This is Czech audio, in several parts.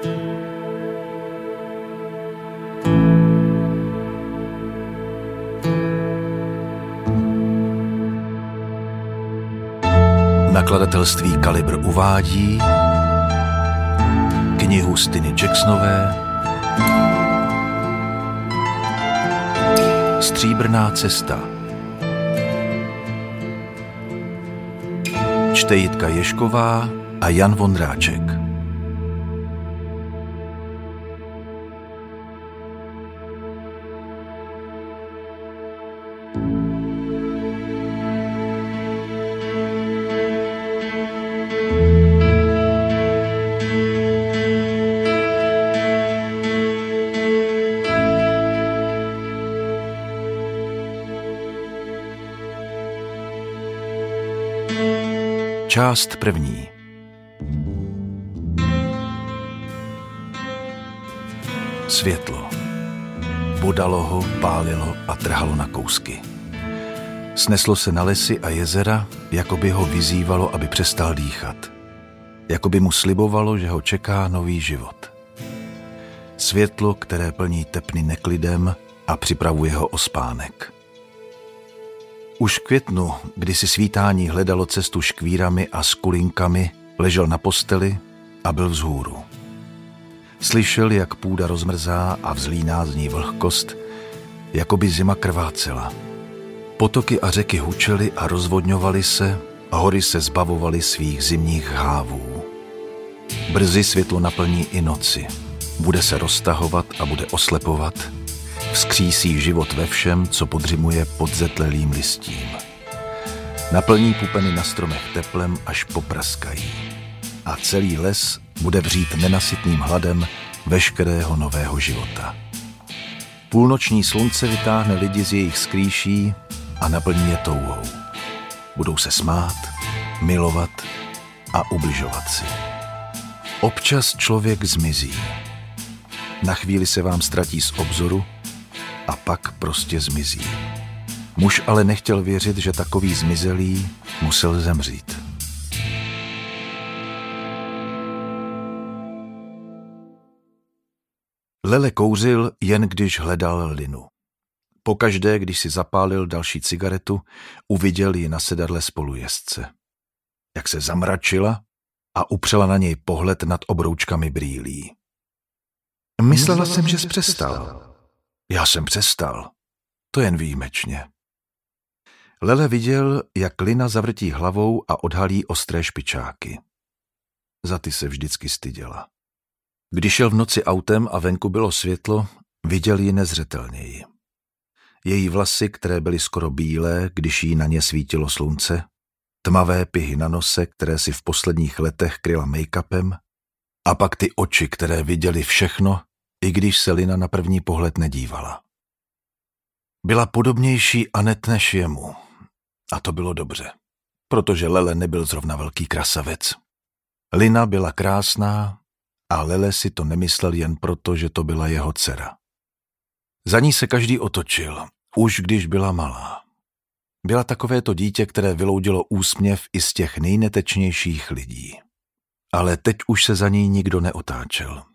Nakladatelství Kalibr uvádí knihu Stiny Jacksonové Stříbrná cesta Čte Jitka Ješková a Jan Vondráček. Část první. Světlo. Bodalo ho, pálilo a trhalo na kousky. Sneslo se na lesy a jezera, jako by ho vyzývalo, aby přestal dýchat. Jako by mu slibovalo, že ho čeká nový život. Světlo, které plní tepny neklidem a připravuje ho o spánek. Už v květnu, kdy si svítání hledalo cestu škvírami a skulinkami, ležel na posteli a byl vzhůru. Slyšel, jak půda rozmrzá a vzlíná z ní vlhkost, jako by zima krvácela. Potoky a řeky hučely a rozvodňovaly se, a hory se zbavovaly svých zimních hávů. Brzy světlo naplní i noci. Bude se roztahovat a bude oslepovat, Vzkřísí život ve všem, co podřimuje pod zetlelým listím. Naplní pupeny na stromech teplem, až popraskají. A celý les bude vřít nenasytným hladem veškerého nového života. Půlnoční slunce vytáhne lidi z jejich skrýší a naplní je touhou. Budou se smát, milovat a ubližovat si. Občas člověk zmizí. Na chvíli se vám ztratí z obzoru a pak prostě zmizí. Muž ale nechtěl věřit, že takový zmizelý musel zemřít. Lele kouřil jen když hledal linu. Pokaždé, když si zapálil další cigaretu, uviděl ji na sedadle spolujezdce. Jak se zamračila a upřela na něj pohled nad obroučkami brýlí. Myslela jsem, že jsi přestal, já jsem přestal. To jen výjimečně. Lele viděl, jak Lina zavrtí hlavou a odhalí ostré špičáky. Za ty se vždycky styděla. Když šel v noci autem a venku bylo světlo, viděl ji nezřetelněji. Její vlasy, které byly skoro bílé, když jí na ně svítilo slunce, tmavé pihy na nose, které si v posledních letech kryla make-upem, a pak ty oči, které viděly všechno, i když se Lina na první pohled nedívala. Byla podobnější Anet než jemu. A to bylo dobře, protože Lele nebyl zrovna velký krasavec. Lina byla krásná a Lele si to nemyslel jen proto, že to byla jeho dcera. Za ní se každý otočil, už když byla malá. Byla takové to dítě, které vyloudilo úsměv i z těch nejnetečnějších lidí. Ale teď už se za ní nikdo neotáčel.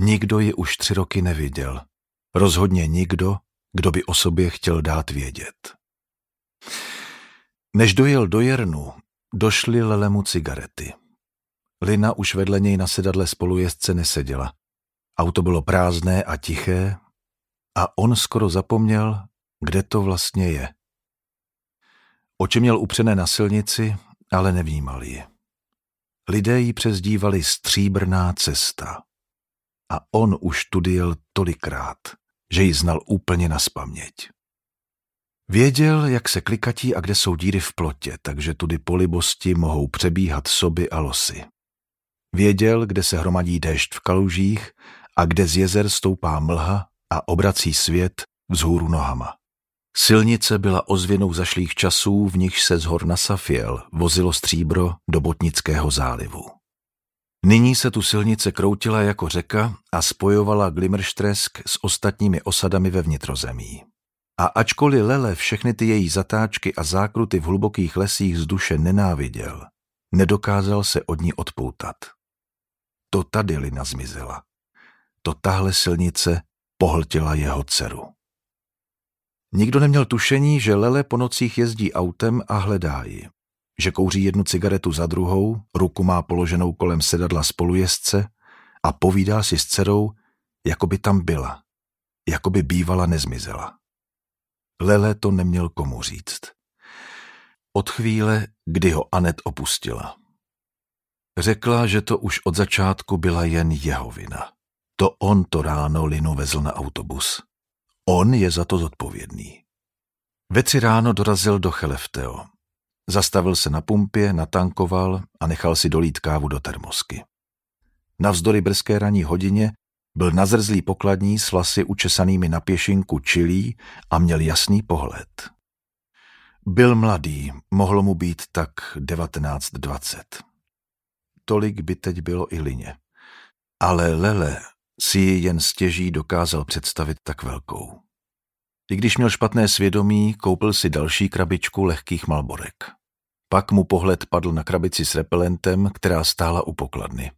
Nikdo ji už tři roky neviděl. Rozhodně nikdo, kdo by o sobě chtěl dát vědět. Než dojel do Jernu, došly Lelemu cigarety. Lina už vedle něj na sedadle spolujezdce neseděla. Auto bylo prázdné a tiché a on skoro zapomněl, kde to vlastně je. Oči měl upřené na silnici, ale nevnímal ji. Lidé ji přezdívali stříbrná cesta a on už tudy jel tolikrát, že ji znal úplně na spaměť. Věděl, jak se klikatí a kde jsou díry v plotě, takže tudy po libosti mohou přebíhat soby a losy. Věděl, kde se hromadí déšť v kalužích a kde z jezer stoupá mlha a obrací svět vzhůru nohama. Silnice byla ozvěnou zašlých časů, v nich se z hor na Safiel vozilo stříbro do Botnického zálivu. Nyní se tu silnice kroutila jako řeka a spojovala Glimmerštresk s ostatními osadami ve vnitrozemí. A ačkoliv Lele všechny ty její zatáčky a zákruty v hlubokých lesích z duše nenáviděl, nedokázal se od ní odpoutat. To tady Lina zmizela. To tahle silnice pohltila jeho dceru. Nikdo neměl tušení, že Lele po nocích jezdí autem a hledá ji. Že kouří jednu cigaretu za druhou, ruku má položenou kolem sedadla spolujezdce a povídá si s dcerou, jako by tam byla, jako by bývala nezmizela. Lele to neměl komu říct. Od chvíle, kdy ho Anet opustila. Řekla, že to už od začátku byla jen jeho vina. To on to ráno Linu vezl na autobus. On je za to zodpovědný. Ve tři ráno dorazil do Chelefteo. Zastavil se na pumpě, natankoval a nechal si dolít kávu do termosky. Navzdory brzké ranní hodině byl nazrzlý pokladní s vlasy učesanými na pěšinku čilí a měl jasný pohled. Byl mladý, mohlo mu být tak 19-20. Tolik by teď bylo i lině. Ale Lele si ji jen stěží dokázal představit tak velkou. I když měl špatné svědomí, koupil si další krabičku lehkých malborek. Pak mu pohled padl na krabici s repelentem, která stála u pokladny.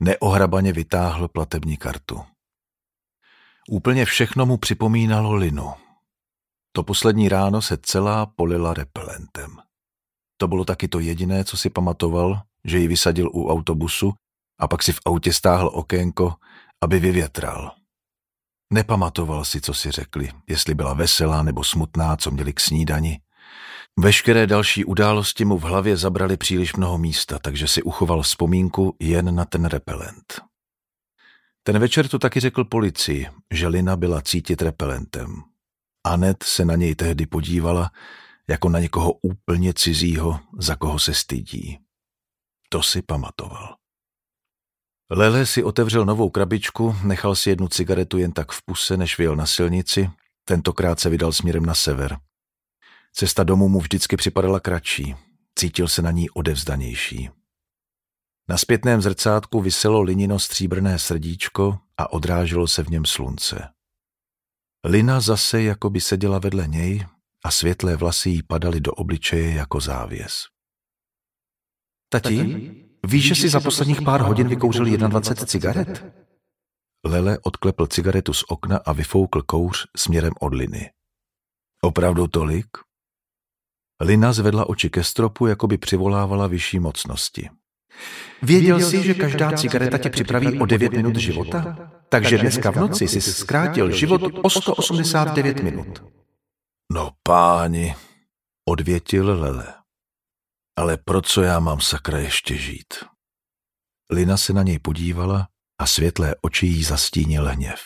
Neohrabaně vytáhl platební kartu. Úplně všechno mu připomínalo linu. To poslední ráno se celá polila repelentem. To bylo taky to jediné, co si pamatoval, že ji vysadil u autobusu a pak si v autě stáhl okénko, aby vyvětral. Nepamatoval si, co si řekli, jestli byla veselá nebo smutná, co měli k snídani. Veškeré další události mu v hlavě zabrali příliš mnoho místa, takže si uchoval vzpomínku jen na ten repelent. Ten večer to taky řekl policii, že Lina byla cítit repelentem. Anet se na něj tehdy podívala jako na někoho úplně cizího, za koho se stydí. To si pamatoval. Lele si otevřel novou krabičku, nechal si jednu cigaretu jen tak v puse, než vyjel na silnici, tentokrát se vydal směrem na sever. Cesta domů mu vždycky připadala kratší, cítil se na ní odevzdanější. Na zpětném zrcátku vyselo linino stříbrné srdíčko a odráželo se v něm slunce. Lina zase jako by seděla vedle něj a světlé vlasy jí padaly do obličeje jako závěs. Tati, víš, že si za posledních pár hodin vykouřil 21 cigaret? Lele odklepl cigaretu z okna a vyfoukl kouř směrem od Liny. Opravdu tolik? Lina zvedla oči ke stropu, jako by přivolávala vyšší mocnosti. Věděl jsi, že každá cigareta tě připraví o 9 minut života? Takže dneska v noci jsi zkrátil život o 189 minut. No páni, odvětil Lele. Ale pro co já mám sakra ještě žít? Lina se na něj podívala a světlé oči jí zastínil hněv.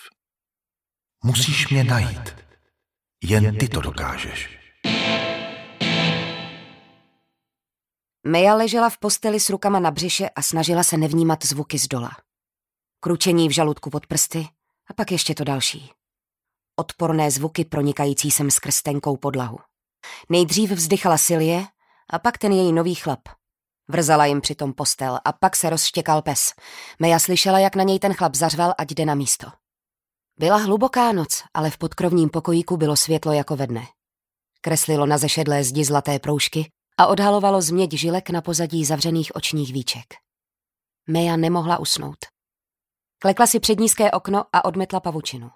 Musíš mě najít. Jen ty to dokážeš. Meja ležela v posteli s rukama na břiše a snažila se nevnímat zvuky z dola. Kručení v žaludku pod prsty a pak ještě to další. Odporné zvuky pronikající sem skrz tenkou podlahu. Nejdřív vzdychala Silie a pak ten její nový chlap. Vrzala jim přitom postel a pak se rozštěkal pes. Meja slyšela, jak na něj ten chlap zařval, ať jde na místo. Byla hluboká noc, ale v podkrovním pokojíku bylo světlo jako ve dne. Kreslilo na zešedlé zdi zlaté proužky a odhalovalo změť žilek na pozadí zavřených očních víček. Meja nemohla usnout. Klekla si před nízké okno a odmetla pavučinu.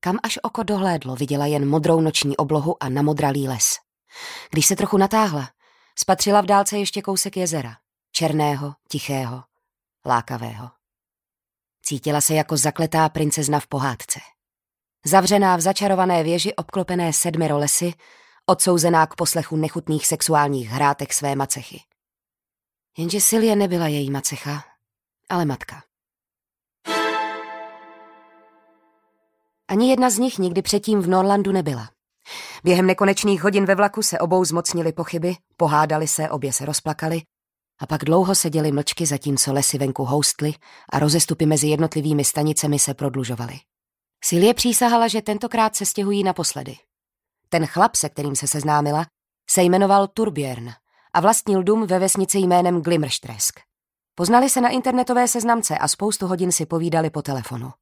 Kam až oko dohlédlo, viděla jen modrou noční oblohu a namodralý les. Když se trochu natáhla, spatřila v dálce ještě kousek jezera. Černého, tichého, lákavého. Cítila se jako zakletá princezna v pohádce. Zavřená v začarované věži obklopené sedmero lesy, odsouzená k poslechu nechutných sexuálních hrátek své macechy. Jenže Silie nebyla její macecha, ale matka. Ani jedna z nich nikdy předtím v Norlandu nebyla. Během nekonečných hodin ve vlaku se obou zmocnili pochyby, pohádali se, obě se rozplakali a pak dlouho seděli mlčky, zatímco lesy venku houstly a rozestupy mezi jednotlivými stanicemi se prodlužovaly. Silie přísahala, že tentokrát se stěhují naposledy. Ten chlap, se kterým se seznámila, se jmenoval Turbjörn a vlastnil dům ve vesnici jménem Glimmerstresk. Poznali se na internetové seznamce a spoustu hodin si povídali po telefonu.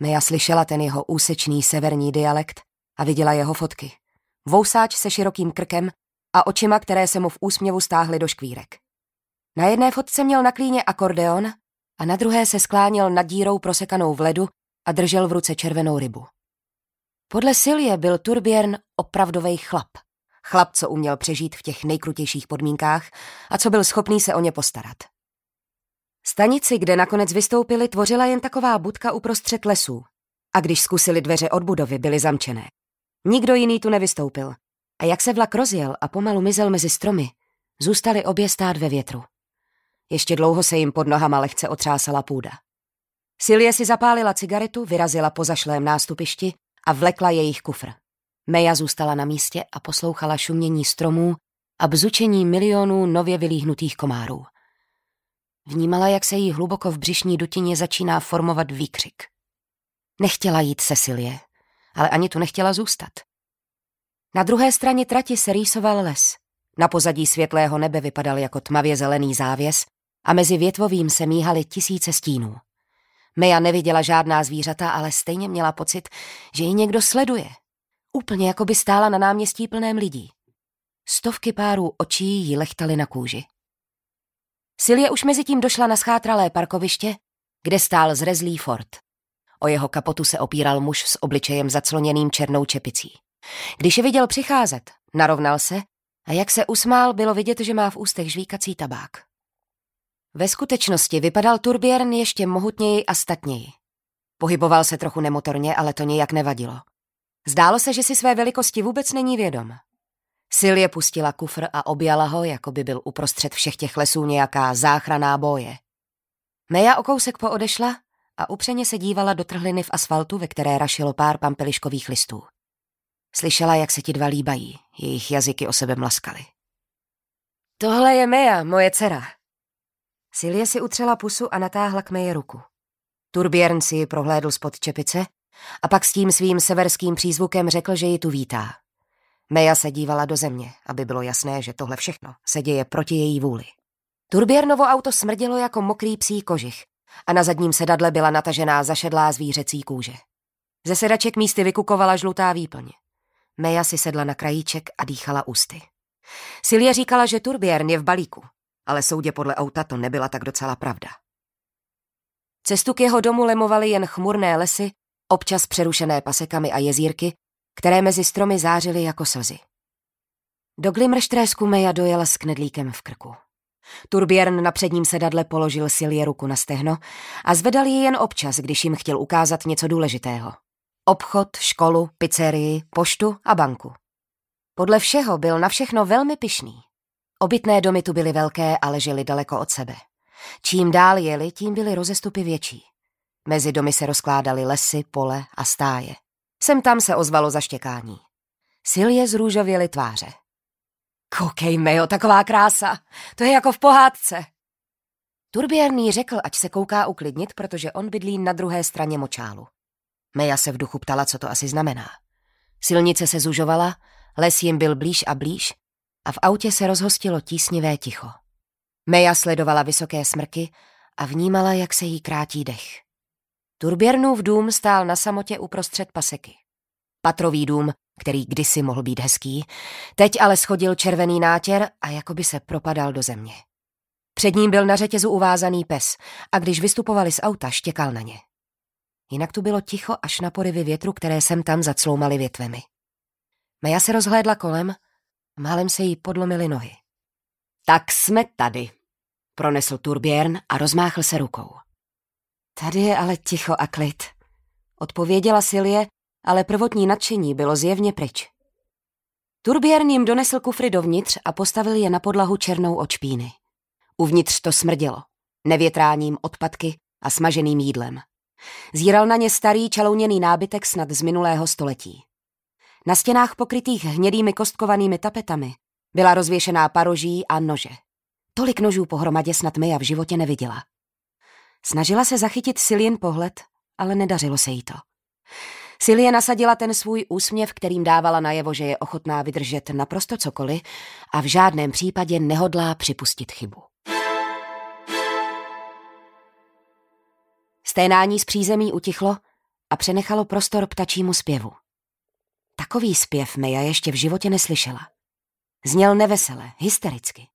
Meja slyšela ten jeho úsečný severní dialekt a viděla jeho fotky. Vousáč se širokým krkem a očima, které se mu v úsměvu stáhly do škvírek. Na jedné fotce měl na klíně akordeon a na druhé se skláněl nad dírou prosekanou v ledu a držel v ruce červenou rybu. Podle Silie byl Turbjörn opravdový chlap. Chlap, co uměl přežít v těch nejkrutějších podmínkách a co byl schopný se o ně postarat. Stanici, kde nakonec vystoupili, tvořila jen taková budka uprostřed lesů. A když zkusili dveře od budovy, byly zamčené. Nikdo jiný tu nevystoupil. A jak se vlak rozjel a pomalu mizel mezi stromy, zůstali obě stát ve větru. Ještě dlouho se jim pod nohama lehce otřásala půda. Silie si zapálila cigaretu, vyrazila po zašlém nástupišti a vlekla jejich kufr. Meja zůstala na místě a poslouchala šumění stromů a bzučení milionů nově vylíhnutých komárů. Vnímala, jak se jí hluboko v břišní dutině začíná formovat výkřik. Nechtěla jít Cecilie, ale ani tu nechtěla zůstat. Na druhé straně trati se rýsoval les. Na pozadí světlého nebe vypadal jako tmavě zelený závěs a mezi větvovým se míhaly tisíce stínů. Meja neviděla žádná zvířata, ale stejně měla pocit, že ji někdo sleduje. Úplně jako by stála na náměstí plném lidí. Stovky párů očí jí lechtaly na kůži. Silje už mezi tím došla na schátralé parkoviště, kde stál zrezlý Ford. O jeho kapotu se opíral muž s obličejem zacloněným černou čepicí. Když je viděl přicházet, narovnal se a jak se usmál, bylo vidět, že má v ústech žvíkací tabák. Ve skutečnosti vypadal Turbjern ještě mohutněji a statněji. Pohyboval se trochu nemotorně, ale to nějak nevadilo. Zdálo se, že si své velikosti vůbec není vědom. Silje pustila kufr a objala ho, jako by byl uprostřed všech těch lesů nějaká záchraná boje. Meja o kousek poodešla a upřeně se dívala do trhliny v asfaltu, ve které rašilo pár pampeliškových listů. Slyšela, jak se ti dva líbají, jejich jazyky o sebe mlaskali. Tohle je Meja, moje dcera. Silje si utřela pusu a natáhla k Meje ruku. Turbjern si ji prohlédl spod čepice a pak s tím svým severským přízvukem řekl, že ji tu vítá. Meja se dívala do země, aby bylo jasné, že tohle všechno se děje proti její vůli. Turbiernovo auto smrdilo jako mokrý psí kožich a na zadním sedadle byla natažená zašedlá zvířecí kůže. Ze sedaček místy vykukovala žlutá výplň. Meja si sedla na krajíček a dýchala ústy. Silje říkala, že Turbiern je v balíku, ale soudě podle auta to nebyla tak docela pravda. Cestu k jeho domu lemovaly jen chmurné lesy, občas přerušené pasekami a jezírky, které mezi stromy zářily jako slzy. Do Glimrštrésku Meja dojela s knedlíkem v krku. Turbjern na předním sedadle položil Silje ruku na stehno a zvedal ji jen občas, když jim chtěl ukázat něco důležitého. Obchod, školu, pizzerii, poštu a banku. Podle všeho byl na všechno velmi pyšný. Obytné domy tu byly velké a ležely daleko od sebe. Čím dál jeli, tím byly rozestupy větší. Mezi domy se rozkládaly lesy, pole a stáje. Sem tam se ozvalo zaštěkání. Silje zrůžověly tváře. Koukej, Mejo, taková krása. To je jako v pohádce. Turbierný řekl, ať se kouká uklidnit, protože on bydlí na druhé straně močálu. Meja se v duchu ptala, co to asi znamená. Silnice se zužovala, les jim byl blíž a blíž a v autě se rozhostilo tísnivé ticho. Meja sledovala vysoké smrky a vnímala, jak se jí krátí dech. Turběrnův dům stál na samotě uprostřed paseky. Patrový dům, který kdysi mohl být hezký, teď ale schodil červený nátěr a jakoby se propadal do země. Před ním byl na řetězu uvázaný pes a když vystupovali z auta, štěkal na ně. Jinak tu bylo ticho až na porivy větru, které sem tam zacloumaly větvemi. Meja se rozhlédla kolem málem se jí podlomily nohy. Tak jsme tady, pronesl Turbjern a rozmáchl se rukou. Tady je ale ticho a klid. Odpověděla Silie, ale prvotní nadšení bylo zjevně pryč. Turbjern jim donesl kufry dovnitř a postavil je na podlahu černou od špíny. Uvnitř to smrdělo. Nevětráním, odpadky a smaženým jídlem. Zíral na ně starý čalouněný nábytek snad z minulého století. Na stěnách pokrytých hnědými kostkovanými tapetami byla rozvěšená paroží a nože. Tolik nožů pohromadě snad Meja v životě neviděla. Snažila se zachytit Silien pohled, ale nedařilo se jí to. Silie nasadila ten svůj úsměv, kterým dávala najevo, že je ochotná vydržet naprosto cokoliv a v žádném případě nehodlá připustit chybu. Sténání z přízemí utichlo a přenechalo prostor ptačímu zpěvu. Takový zpěv Meja ještě v životě neslyšela. Zněl nevesele, hystericky.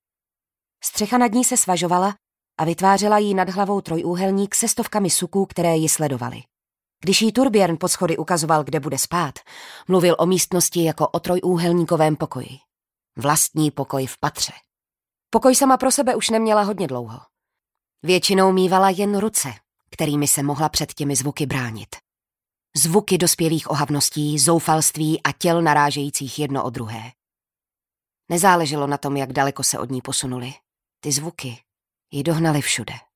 Střecha nad ní se svažovala a vytvářela jí nad hlavou trojúhelník se stovkami suků, které ji sledovaly. Když jí Turbjörn pod schody ukazoval, kde bude spát, mluvil o místnosti jako o trojúhelníkovém pokoji. Vlastní pokoj v patře. Pokoj sama pro sebe už neměla hodně dlouho. Většinou mývala jen ruce, kterými se mohla před těmi zvuky bránit. Zvuky dospělých ohavností, zoufalství a těl narážejících jedno o druhé. Nezáleželo na tom, jak daleko se od ní posunuli. Ty zvuky ji dohnaly všude.